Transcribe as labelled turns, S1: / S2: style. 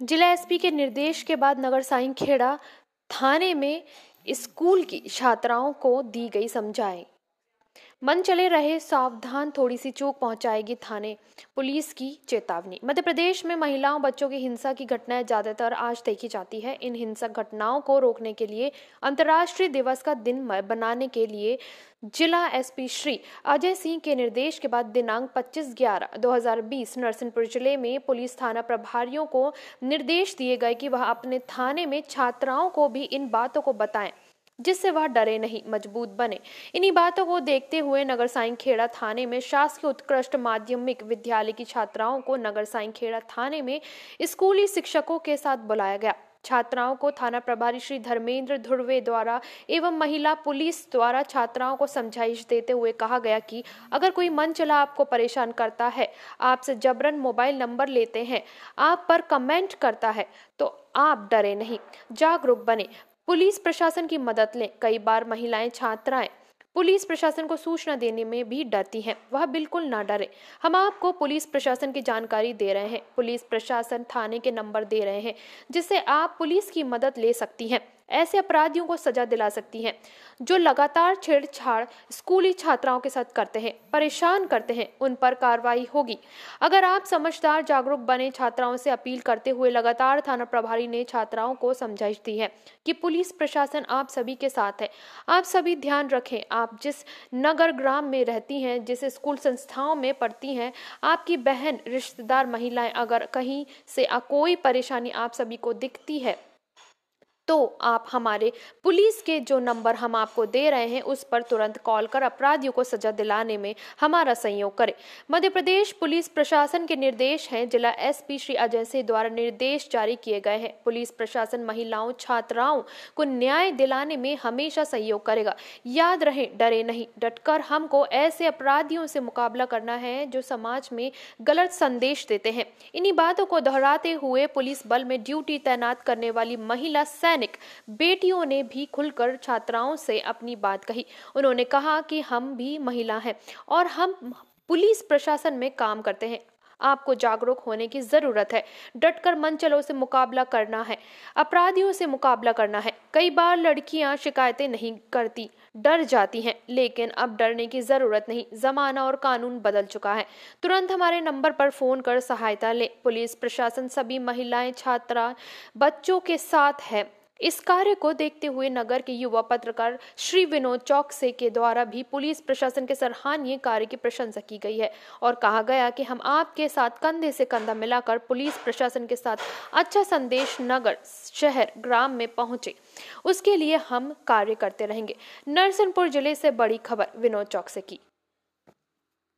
S1: जिला एसपी के निर्देश के बाद नगर साईं खेड़ा थाने में स्कूल की छात्राओं को दी गई समझाई मन चले रहे, सावधान थोड़ी सी चूक पहुंचाएगी थाने, पुलिस की चेतावनी। मध्य प्रदेश में महिलाओं बच्चों की हिंसा की घटनाएँ ज़्यादातर आज देखी जाती है। इन हिंसक घटनाओं को रोकने के लिए अंतर्राष्ट्रीय दिवस का दिन बनाने के लिए जिला एसपी श्री अजय सिंह के निर्देश के बाद दिनांक 25 ग्यारह 2020 नरसिंहपुर ज़िले में पुलिस थाना प्रभारियों को निर्देश दिए गए कि वह अपने थाने में छात्राओं को भी इन बातों को बताएँ। जिससे वह डरे नहीं, मज़बूत बने। इन्हीं बातों को देखते हुए नगर साई खेड़ा थाने में शासकीय उत्कृष्ट माध्यमिक विद्यालय की छात्राओं को नगर साई खेड़ा थाने में स्कूली शिक्षकों के साथ बुलाया गया। छात्राओं को थाना प्रभारी श्री धर्मेंद्र ध्रुवे द्वारा एवं महिला पुलिस द्वारा छात्राओं को समझाइश देते हुए कहा गया कि, अगर कोई मन चला आपको परेशान करता है आपसे जबरन मोबाइल नंबर लेते हैं, आप पर कमेंट करता है तो आप डरे नहीं, जागरूक बने। पुलिस प्रशासन की मदद लें। कई बार महिलाएँ छात्राएँ पुलिस प्रशासन को सूचना देने में भी डरती हैं। वह बिल्कुल ना डरे। हम आपको पुलिस प्रशासन की जानकारी दे रहे हैं। पुलिस प्रशासन थाने के नंबर दे रहे हैं, जिससे आप पुलिस की मदद ले सकती हैं। ऐसे अपराधियों को सजा दिला सकती है, जो लगातार छेड़छाड़ स्कूली छात्राओं के साथ करते हैं, परेशान करते हैं, उन पर कार्रवाई होगी। अगर आप समझदार, जागरूक बने छात्राओं से अपील करते हुए लगातार थाना प्रभारी ने छात्राओं को समझाइश दी है कि पुलिस प्रशासन आप सभी के साथ है, आप सभी ध्यान रखें, आप जिस नगर ग्राम में रहती हैं, जिस स्कूल संस्थाओं में पढ़ती हैं, आपकी बहन, रिश्तेदार, महिलाएँ, अगर कहीं से कोई परेशानी आप सभी को दिखती है तो आप हमारे पुलिस के जो नंबर हम आपको दे रहे हैं, उस पर तुरंत कॉल कर अपराधियों को सजा दिलाने में हमारा सहयोग करें। मध्य प्रदेश पुलिस प्रशासन के निर्देश हैं, जिला एसपी श्री अजय सिंह द्वारा निर्देश जारी किए गए हैं। पुलिस प्रशासन महिलाओं, छात्राओं को न्याय दिलाने में हमेशा सहयोग करेगा। याद रहे, डरे नहीं, डटकर हमको ऐसे अपराधियों से मुकाबला करना है जो समाज में गलत संदेश देते हैं। इन्हीं बातों को दोहराते हुए पुलिस बल में ड्यूटी तैनात करने वाली महिला सैनिक बेटियों ने भी खुलकर छात्राओं से अपनी बात कही। उन्होंने कहा कि हम भी महिला हैं और हम पुलिस प्रशासन में काम करते हैं। आपको जागरूक होने की ज़रूरत है। डटकर मन चलो से मुकाबला करना है। अपराधियों से मुकाबला करना है। कई बार लड़कियाँ शिकायतें नहीं करती, डर जाती हैं, लेकिन अब डरने की ज़रूरत नहीं। जमाना और कानून बदल चुका है। तुरंत हमारे नंबर पर फ़ोन कर सहायता ले। पुलिस प्रशासन सभी महिलाएँ, छात्रा, बच्चों के साथ है। इस कार्य को देखते हुए नगर के युवा पत्रकार श्री विनोद चौकसे के द्वारा भी पुलिस प्रशासन के सराहनीय कार्य की प्रशंसा की गई है और कहा गया कि हम आपके साथ कंधे से कंधा मिलाकर पुलिस प्रशासन के साथ अच्छा संदेश नगर, शहर, ग्राम में पहुँचे। उसके लिए हम कार्य करते रहेंगे। नरसिंहपुर ज़िले से बड़ी खबर विनोद चौकसे की।